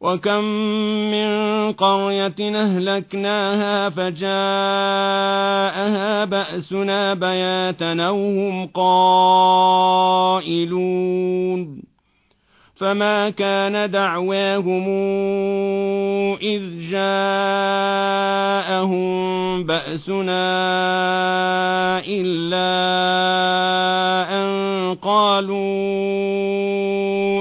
وكم من قرية أهلكناها فجاءها بأسنا بياتا أو هم قائلون فما كان دعواهم إذ جاءهم بأسنا إلا أن قالوا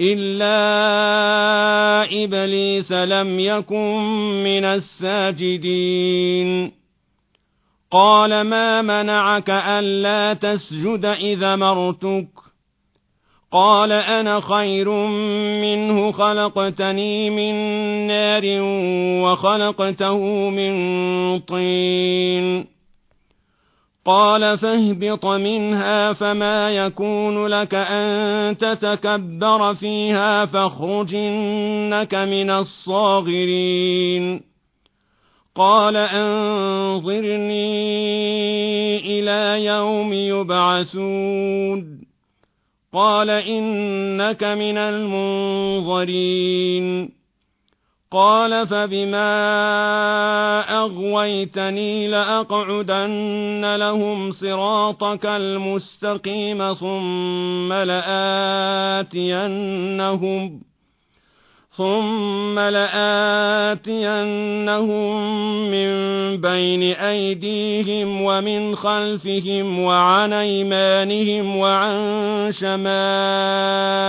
إلا إبليس لم يكن من الساجدين قال ما منعك ألا تسجد إذا مرتك قال أنا خير منه خلقتني من نار وخلقته من طين قال فاهبط منها فما يكون لك أن تتكبر فيها فاخرج إنك من الصاغرين. قال أنظرني إلى يوم يبعثون. قال إنك من المنظرين. قال فبما أغويتني لأقعدن لهم صراطك المستقيم ثم لآتينهم ثم لآتينهم من بين أيديهم ومن خلفهم وعن أيمانهم وعن شمائلهم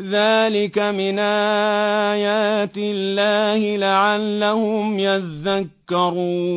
ذلك من آيات الله لعلهم يذكرون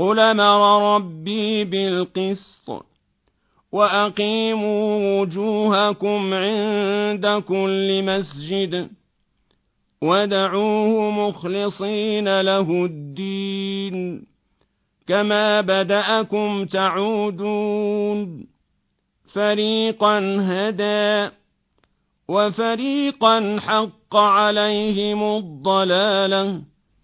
قل أمر ربي بالقسط وأقيموا وجوهكم عند كل مسجد ودعوه مخلصين له الدين كما بدأكم تعودون فريقا هدى وفريقا حق عليهم الضلالة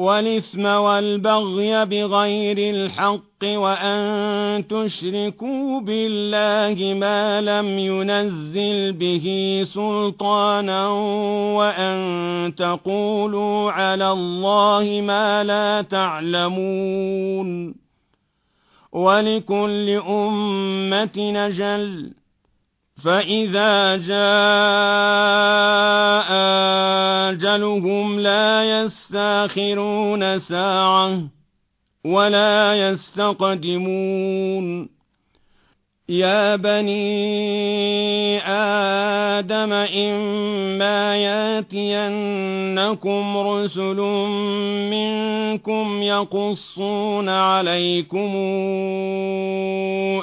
والإثم والبغي بغير الحق وأن تشركوا بالله ما لم ينزل به سلطانا وأن تقولوا على الله ما لا تعلمون. ولكل أمة نجل. فإذا جاء أجلهم لا يستاخرون ساعة ولا يستقدمون يا بني آدم إما ياتينكم رسل منكم يقصون عليكم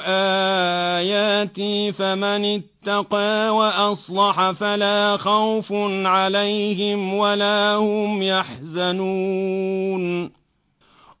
آياتي فمن اتقى وأصلح فلا خوف عليهم ولا هم يحزنون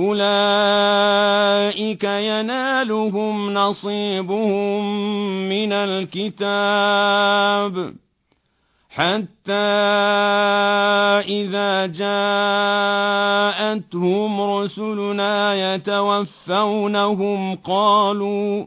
أولئك ينالهم نصيبهم من الكتاب حتى إذا جاءتهم رسلنا يتوفونهم قالوا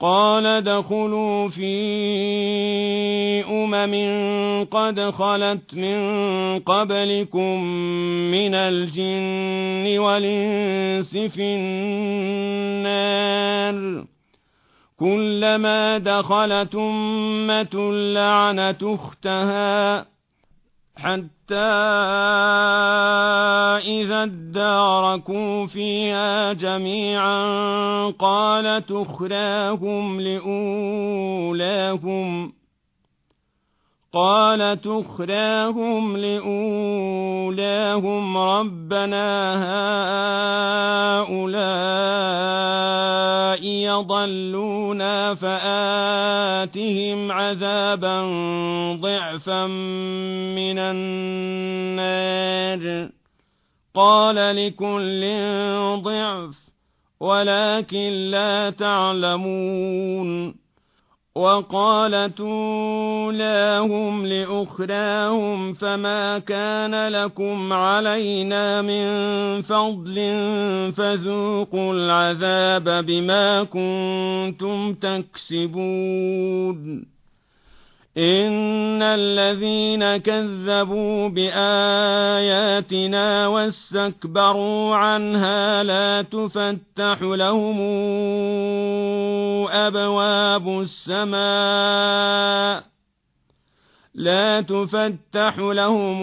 قال ادخلوا في أمم قد خلت من قبلكم من الجن والإنس في النار. كلما دخلت أمة لعنت أختها. حتى إذا اداركوا فيها جميعا قالت أخراهم لأولاهم قالت أخراهم لأولاهم ربنا هؤلاء يضلونا فآتهم عذابا ضعفا من النار قال لكل ضعف ولكن لا تعلمون وقالت أولاهم لأخراهم فما كان لكم علينا من فضل فذوقوا العذاب بما كنتم تكسبون. إن الذين كذبوا بآياتنا واستكبروا عنها لا تفتح لهم أبواب السماء لا تفتح لهم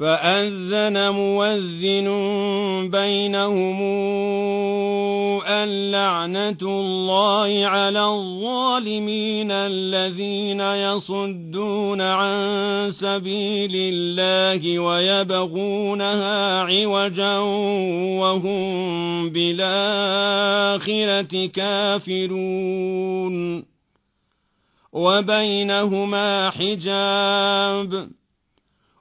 فأذن موذن بينهم اللعنة الله على الظالمين الذين يصدون عن سبيل الله ويبغونها عوجا وهم بالآخرة كافرون. وبينهما حجاب.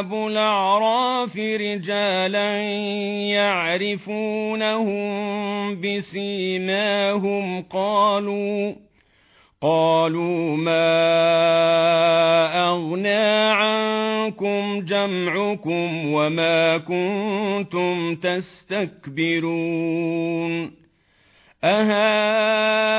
الأعراف رجالا يعرفونهم بسيماهم قالوا قالوا ما أغنى عنكم جمعكم وما كنتم تستكبرون؟ أهؤلاء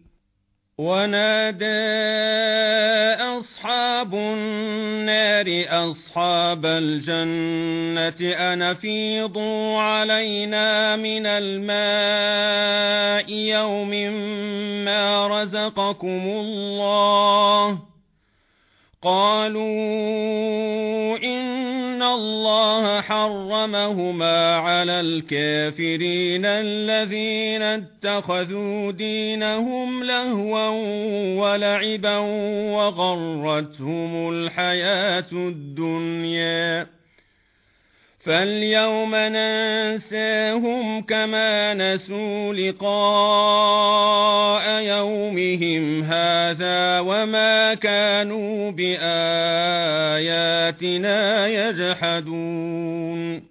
ونادى أصحاب النار أصحاب الجنة أن فيضوا علينا من الماء يوم ما رزقكم الله قالوا إن الله حرمهما على الكافرين الذين اتخذوا دينهم لهوا ولعبا وغرتهم الحياة الدنيا فاليوم ننساهم كما نسوا لقاء يومهم هذا وما كانوا بآياتنا يجحدون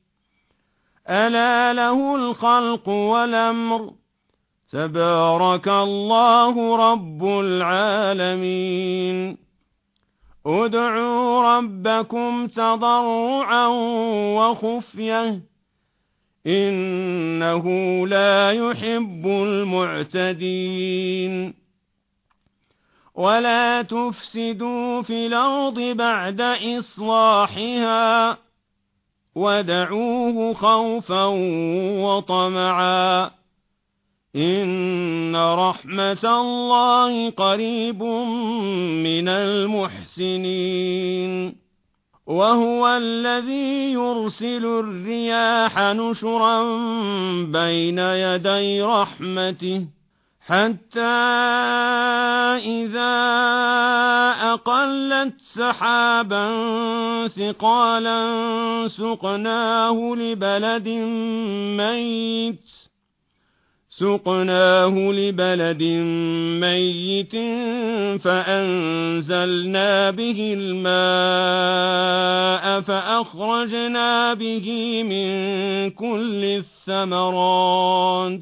ألا له الخلق والأمر. تبارك الله رب العالمين. ادعوا ربكم تضرعا وخفية. إنه لا يحب المعتدين. ولا تفسدوا في الأرض بعد إصلاحها. ودعوه خوفا وطمعا إن رحمة الله قريب من المحسنين وهو الذي يرسل الرياح نشرا بين يدي رحمته حتى إذا أقلت سحابا ثقالا سقناه لبلد ميت سقناه لبلد ميت فأنزلنا به الماء فأخرجنا به من كل الثمرات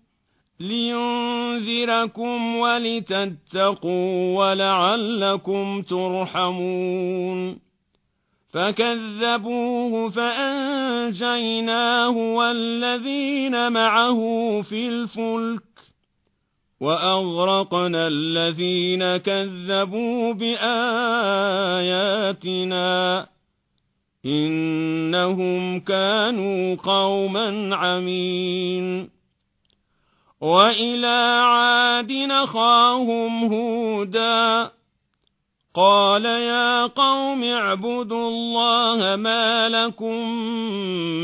لينذركم ولتتقوا ولعلكم ترحمون فكذبوه فأنجيناه والذين معه في الفلك وأغرقنا الذين كذبوا بآياتنا إنهم كانوا قوما عمين وإلى عاد نخاهم هودا قال يا قوم اعبدوا الله ما لكم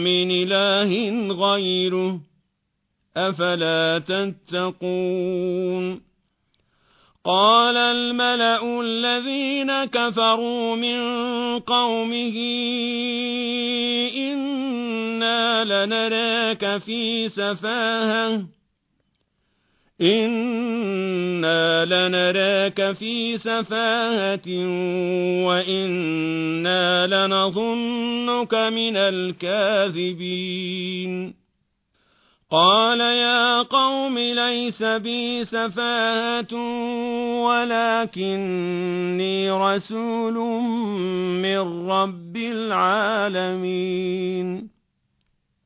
من إله غيره أفلا تتقون قال الملأ الذين كفروا من قومه إنا لنراك في سفاهة إنا لنراك في سفاهة وإنا لنظنك من الكاذبين قال يا قوم ليس بي سفاهة ولكني رسول من رب العالمين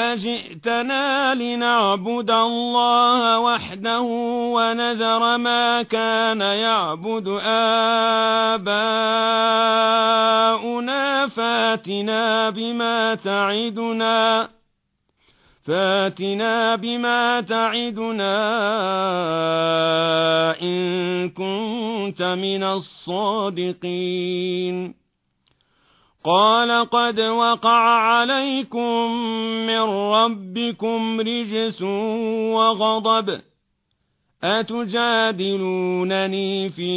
أجئتنا لنعبد الله وحده ونذر ما كان يعبد آباؤنا فاتنا بما تعدنا فاتنا بما تعدنا إن كنت من الصادقين قال قد وقع عليكم من ربكم رجس وغضب أتجادلونني في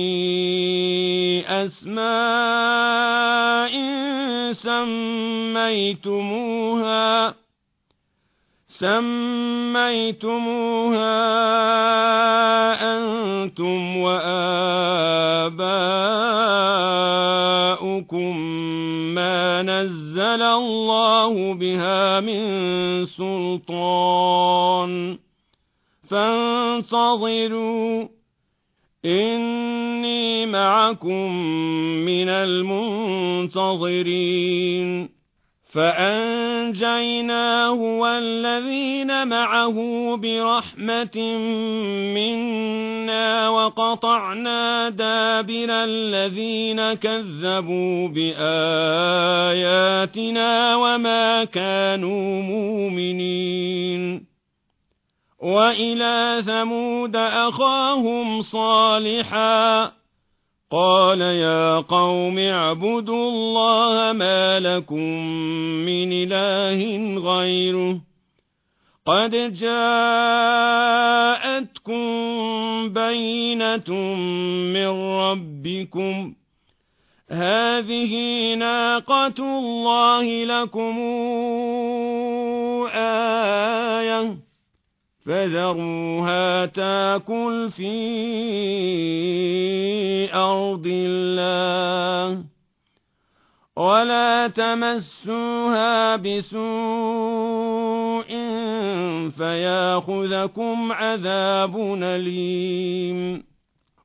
أسماء سميتموها سميتموها أنتم وآباؤكم ما نزل الله بها من سلطان فانتظروا إني معكم من المنتظرين فأنجيناه والذين معه برحمة منا وقطعنا دابر الذين كذبوا بآياتنا وما كانوا مؤمنين. وإلى ثمود أخاهم صالحاً قال يا قوم اعبدوا الله ما لكم من إله غيره. قد جاءتكم بينة من ربكم. هذه ناقة الله لكم آية. فذروها تاكل في أرض الله. ولا تمسوها بسوء فياخذكم عذاب أليم.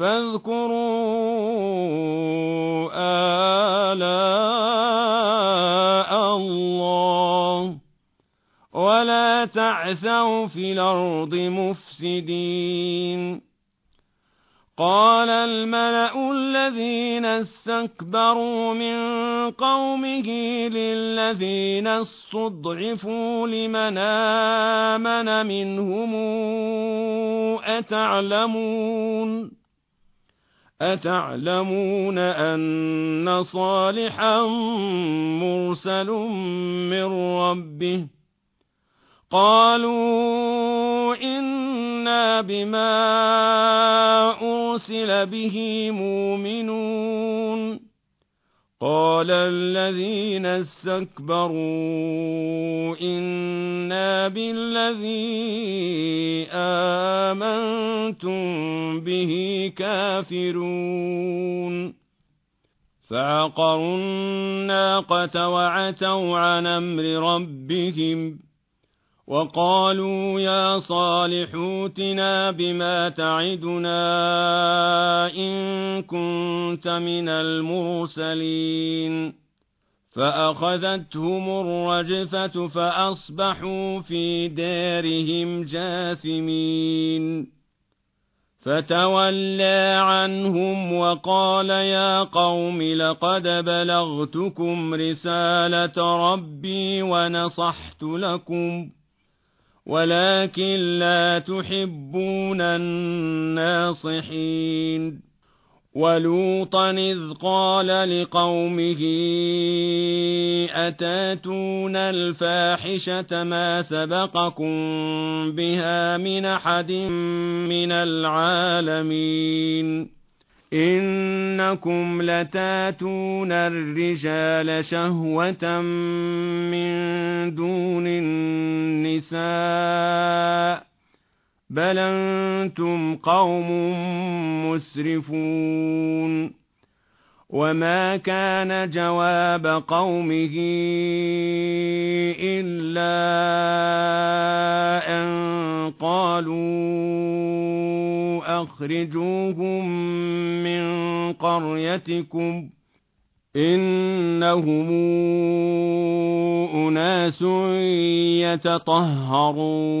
فاذكروا آلاء الله ولا تعثوا في الأرض مفسدين. قال الملأ الذين استكبروا من قومه للذين استضعفوا لمن آمن منهم أتعلمون؟ أتعلمون أن صالحا مرسل من ربه؟ قالوا إنا بما أرسل به مؤمنون. قال الذين استكبروا إنا بالذي آمنتم به كافرون. فعقروا الناقة وعتوا عن أمر ربهم. وقالوا يا صالح اوتنا بما تعدنا إن كنت من المرسلين. فأخذتهم الرجفة فأصبحوا في دارهم جاثمين. فتولى عنهم وقال يا قوم لقد بلغتكم رسالة ربي ونصحت لكم. ولكن لا تحبون الناصحين. ولوطا إذ قال لقومه أتاتون الفاحشة ما سبقكم بها من أحد من العالمين؟ إنكم لتاتون الرجال شهوة من دون النساء بل أنتم قوم مسرفون وما كان جواب قومه الا ان قالوا اخرجوهم من قريتكم انهم اناس يتطهرون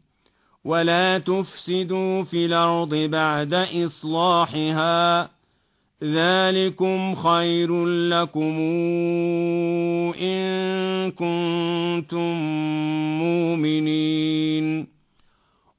ولا تفسدوا في الأرض بعد اصلاحها ذلكم خير لكم ان كنتم مؤمنين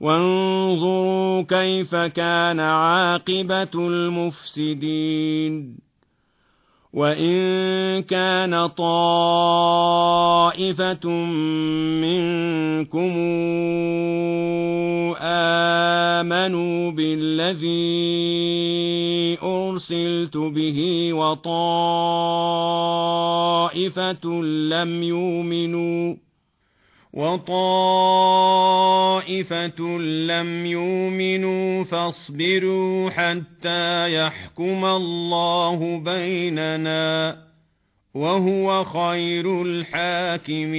وانظروا كيف كان عاقبة المفسدين. وإن كان طائفة منكم آمنوا بالذي أرسلت به وطائفة لم يؤمنوا وطائفة لم يؤمنوا فاصبروا حتى يحكم الله بيننا وهو خير الحاكمين.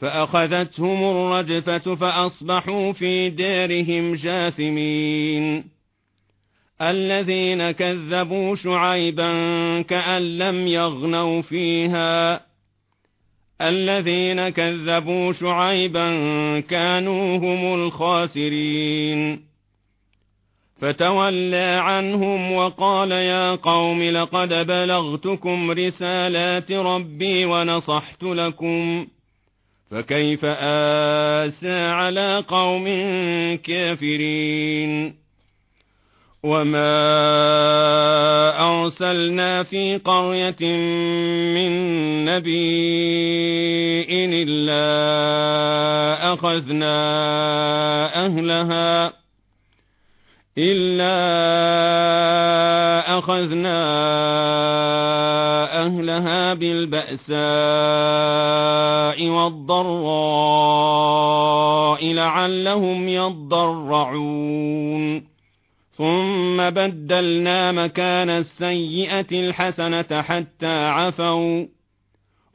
فأخذتهم الرجفة فأصبحوا في دارهم جاثمين. الذين كذبوا شعيبا كأن لم يغنوا فيها. الذين كذبوا شعيبا كانوا هم الخاسرين. فتولى عنهم وقال يا قوم لقد بلغتكم رسالات ربي ونصحت لكم. فكيف آسى على قوم كافرين؟ وما أرسلنا في قرية من نبي إلا أخذنا أهلها. إلا أخذنا أهلها بالبأساء والضراء لعلهم يضرعون ثم بدلنا مكان السيئة الحسنة حتى عفوا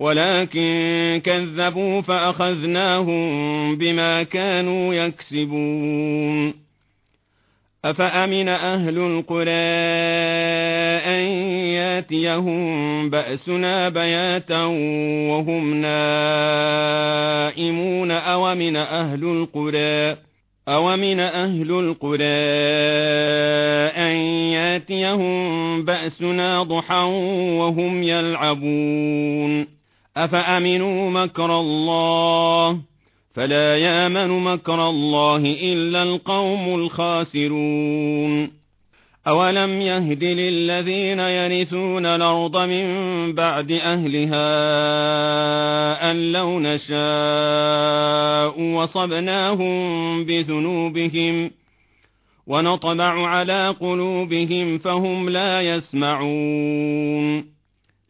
ولكن كذبوا فأخذناهم بما كانوا يكسبون. أفأمن أهل القرى أن ياتيهم بأسنا بياتا وهم نائمون؟ أومن أهل القرى أومن أهل القرى أن ياتيهم بأسنا ضحى وهم يلعبون؟ أفأمنوا مكر الله؟ فلا يامن مكر الله إلا القوم الخاسرون. أولم يهد للذين يرثون الأرض من بعد أهلها أن لو نشاء وصبناهم بذنوبهم ونطبع على قلوبهم فهم لا يسمعون.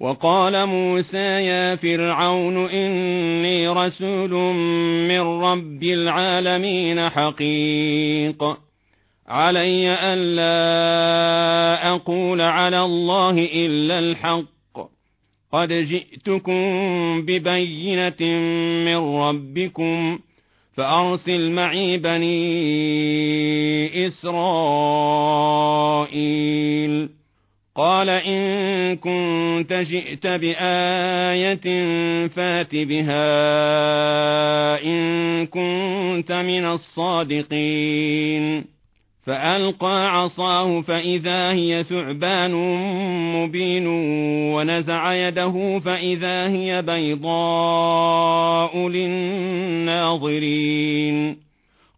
وقال موسى يا فرعون إني رسول من رب العالمين حقيق. علي ألا أقول على الله إلا الحق. قد جئتكم ببينة من ربكم فأرسل معي بني إسرائيل. قال إن كنت جئت بآية فات بها إن كنت من الصادقين. فألقى عصاه فإذا هي ثعبان مبين ونزع يده فإذا هي بيضاء للناظرين.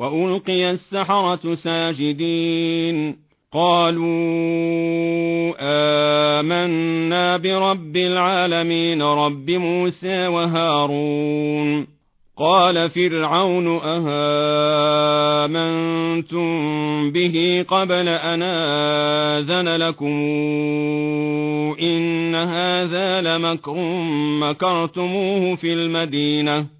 والقي السحره ساجدين قالوا امنا برب العالمين رب موسى وهارون قال فرعون اهامنتم به قبل ان اذن لكم ان هذا لمكر مكرتموه في المدينة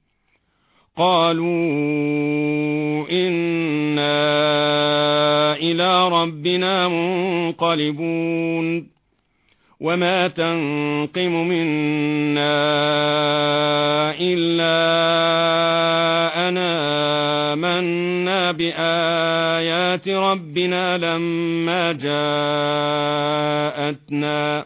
قالوا إنا إلى ربنا منقلبون وما تنقم منا إلا أنا آمنا بآيات ربنا لما جاءتنا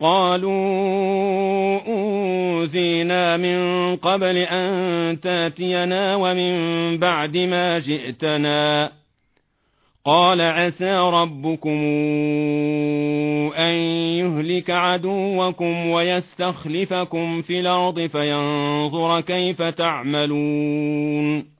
قالوا أوذينا من قبل أن تأتينا ومن بعد ما جئتنا. قال عسى ربكم أن يهلك عدوكم ويستخلفكم في الأرض فينظر كيف تعملون.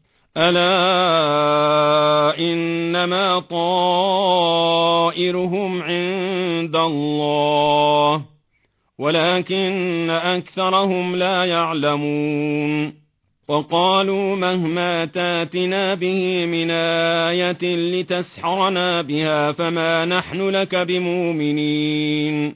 ألا إنما طائرهم عند الله ولكن أكثرهم لا يعلمون وقالوا مهما تاتنا به من آية لتسحرنا بها فما نحن لك بمؤمنين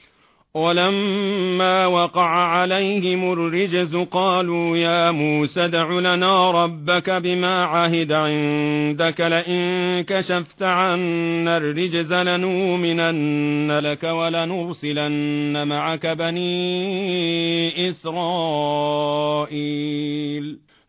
ولما وقع عليهم الرجز قالوا يا موسى ادع لنا ربك بما عهد عندك لئن كشفت عنا الرجز لنؤمنن لك ولنرسلن معك بني إسرائيل.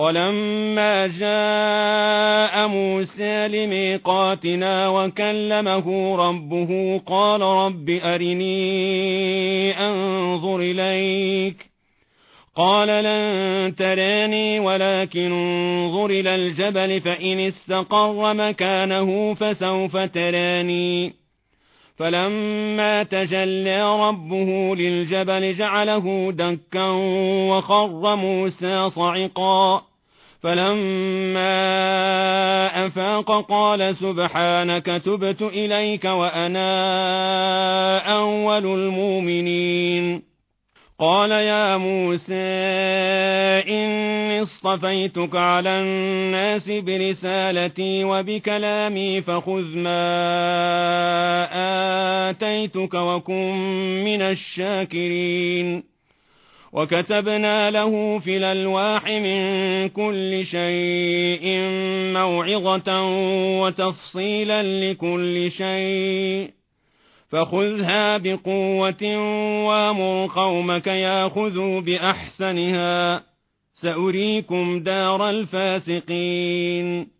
ولما جاء موسى لميقاتنا وكلمه ربه قال رب أرني أنظر إليك. قال لن تراني ولكن انظر إلى الجبل فإن استقر مكانه فسوف تراني. فلما تجلى ربه للجبل جعله دكا وخر موسى صعقا. فلما أفاق قال سبحانك تبت إليك وأنا أول المؤمنين. قال يا موسى إني اصطفيتك على الناس برسالتي وبكلامي فخذ ما آتيتك وكن من الشاكرين. وكتبنا له في الألواح من كل شيء موعظة وتفصيلا لكل شيء. فخذها بقوة وامر قومك ياخذوا بأحسنها. سأريكم دار الفاسقين.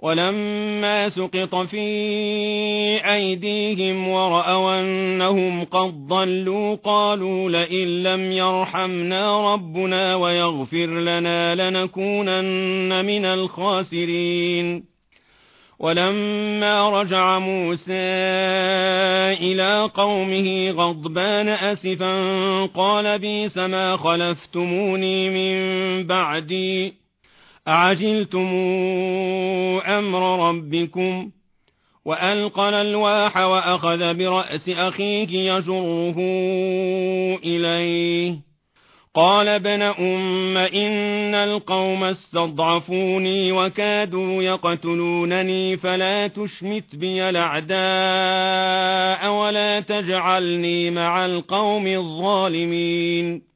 ولما سقط في أيديهم ورأوا أنهم قد ضلوا قالوا لئن لم يرحمنا ربنا ويغفر لنا لنكونن من الخاسرين. ولما رجع موسى إلى قومه غضبان أسفا قال بيس ما خلفتموني من بعدي. أعجلتم أمر ربكم وألقى الألواح وأخذ برأس أخيه يجره إليه. قال ابن أم إن القوم استضعفوني وكادوا يقتلونني فلا تشمت بي الأعداء ولا تجعلني مع القوم الظالمين.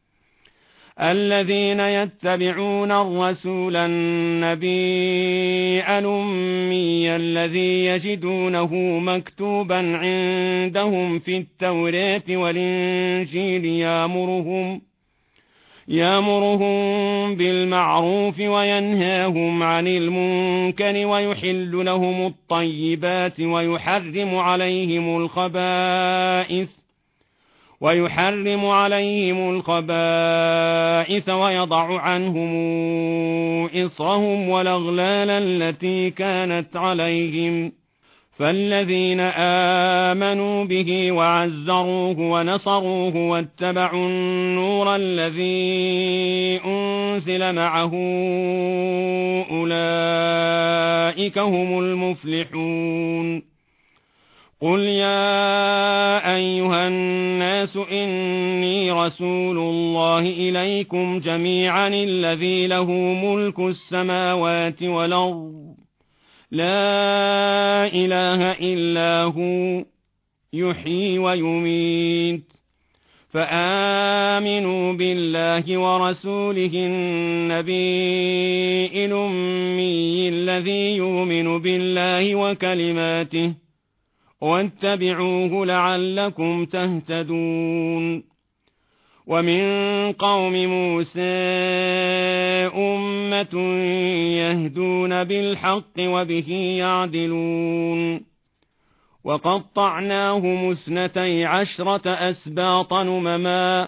الذين يتبعون الرسول النبي الأمي الذي يجدونه مكتوبا عندهم في التوراة والإنجيل يامرهم يامرهم بالمعروف وينهاهم عن المنكر ويحل لهم الطيبات ويحرم عليهم الخبائث ويحرم عليهم الخبائث ويضع عنهم إصرهم والأغلال التي كانت عليهم. فالذين آمنوا به وعزروه ونصروه واتبعوا النور الذي أنزل معه أولئك هم المفلحون. قل يا ايها الناس اني رسول الله اليكم جميعا الذي له ملك السماوات والارض. لا اله الا هو يحيي ويميت. فآمنوا بالله ورسوله النبي الأمي الذي يؤمن بالله وكلماته واتبعوه لعلكم تهتدون. ومن قوم موسى أمة يهدون بالحق وبه يعدلون. وقطعناهم اثنتي عشرة أسباط نمما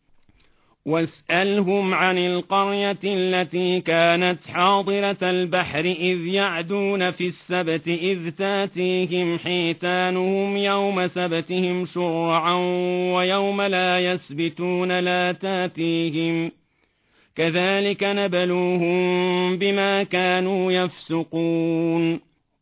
واسالهم عن القريه التي كانت حاضره البحر اذ يعدون في السبت اذ تاتيهم حيتانهم يوم سبتهم شرعا ويوم لا يسبتون لا تاتيهم كذلك نبلوهم بما كانوا يفسقون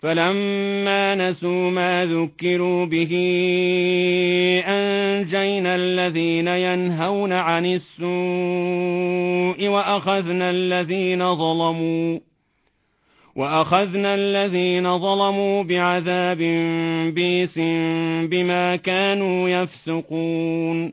فلما نسوا ما ذكروا به أنجينا الذين ينهون عن السوء وأخذنا الذين ظلموا وأخذنا الذين ظلموا بعذاب بيس بما كانوا يفسقون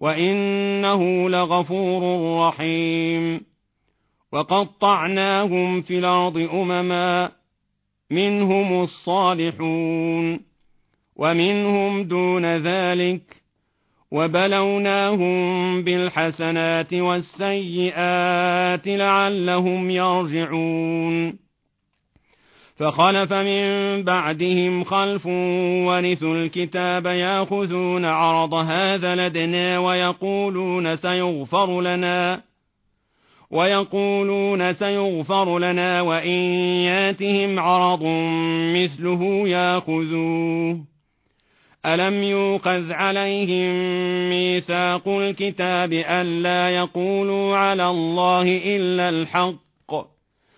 وانه لغفور رحيم وقطعناهم في الأرض امما منهم الصالحون ومنهم دون ذلك وبلوناهم بالحسنات والسيئات لعلهم يرجعون فخلف من بعدهم خلف ورثوا الكتاب ياخذون عرض هذا لدنا ويقولون سيغفر لنا ويقولون سيغفر لنا وإن ياتهم عرض مثله ياخذوه. ألم يوقذ عليهم ميثاق الكتاب ألا يقولوا على الله إلا الحق؟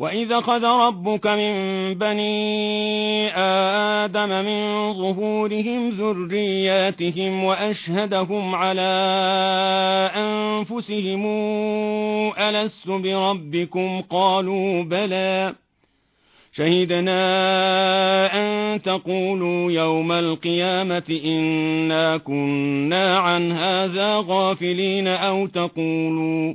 وإذا خذ ربك من بني آدم من ظهورهم ذرياتهم وأشهدهم على أنفسهم ألست بربكم قالوا بلى شهدنا أن تقولوا يوم القيامة إنا كنا عن هذا غافلين أو تقولوا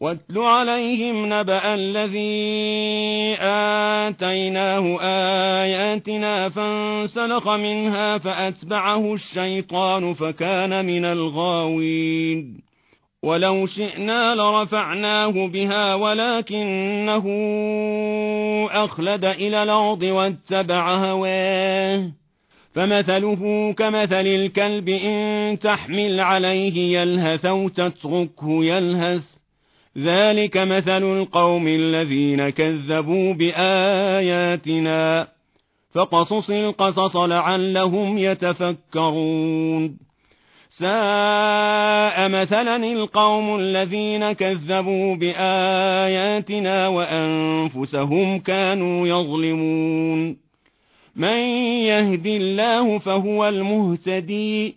واتل عليهم نبأ الذي آتيناه آياتنا فانسلخ منها فأتبعه الشيطان فكان من الغاوين. ولو شئنا لرفعناه بها ولكنه أخلد إلى الأرض واتبع هواه. فمثله كمثل الكلب إن تحمل عليه يلهث أو تتركه يلهث. ذلك مثل القوم الذين كذبوا بآياتنا فقصص القصص لعلهم يتفكرون ساء مثلا القوم الذين كذبوا بآياتنا وأنفسهم كانوا يظلمون من يهد الله فهو المهتدي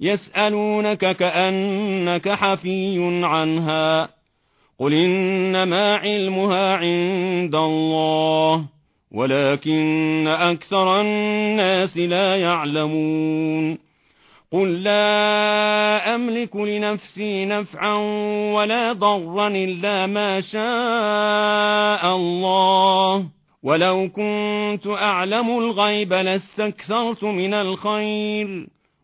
يسألونك كأنك حفي عنها قل إنما علمها عند الله ولكن أكثر الناس لا يعلمون قل لا أملك لنفسي نفعا ولا ضرا إلا ما شاء الله ولو كنت أعلم الغيب لاستكثرت من الخير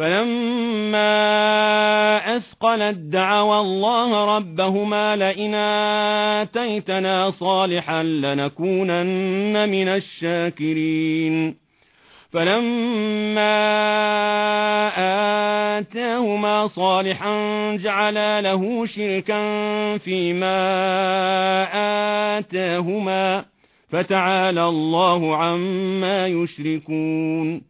فلما اثقلت دعوا الله ربهما لئن اتيتنا صالحا لنكونن من الشاكرين فلما آتاهما صالحا جعلا له شركا فيما آتاهما فتعالى الله عما يشركون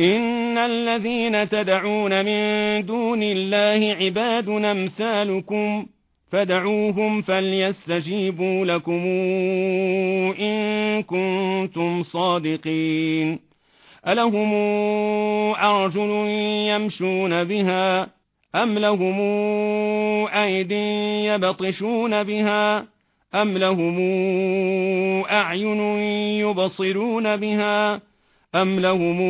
إن الذين تدعون من دون الله عباد أمثالكم فدعوهم فليستجيبوا لكم إن كنتم صادقين ألهم أرجل يمشون بها أم لهم أيد يبطشون بها أم لهم أعين يبصرون بها أم لهم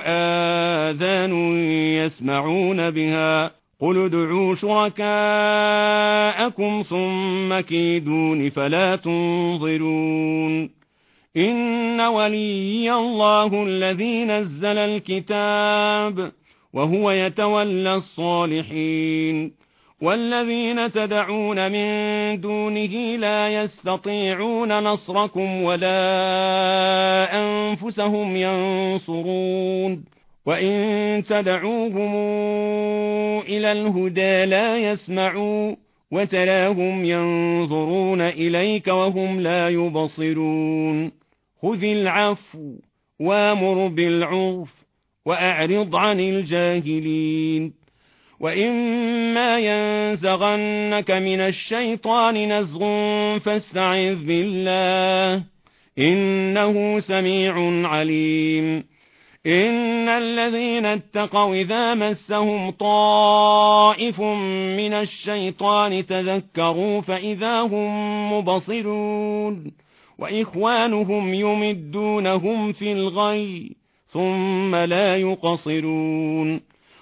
آذان يسمعون بها قل ادعوا شركاءكم ثم كيدون فلا تنظرون إن ولي الله الذي نزل الكتاب وهو يتولى الصالحين والذين تدعون من دونه لا يستطيعون نصركم ولا أنفسهم ينصرون. وإن تدعوهم إلى الهدى لا يسمعوا وتراهم ينظرون إليك وهم لا يبصرون. خذ العفو وأمر بالعرف وأعرض عن الجاهلين. واما ينزغنك من الشيطان نزغ فاستعذ بالله انه سميع عليم ان الذين اتقوا اذا مسهم طائف من الشيطان تذكروا فاذا هم مبصرون وإخوانهم يمدونهم في الغي ثم لا يقصرون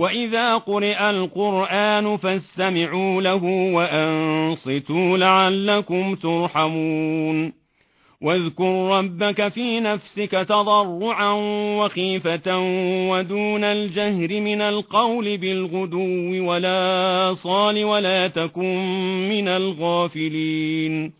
وإذا قرئ القرآن فاستمعوا له وأنصتوا لعلكم ترحمون واذكر ربك في نفسك تضرعا وخيفة ودون الجهر من القول بالغدو ولا صال ولا تكن من الغافلين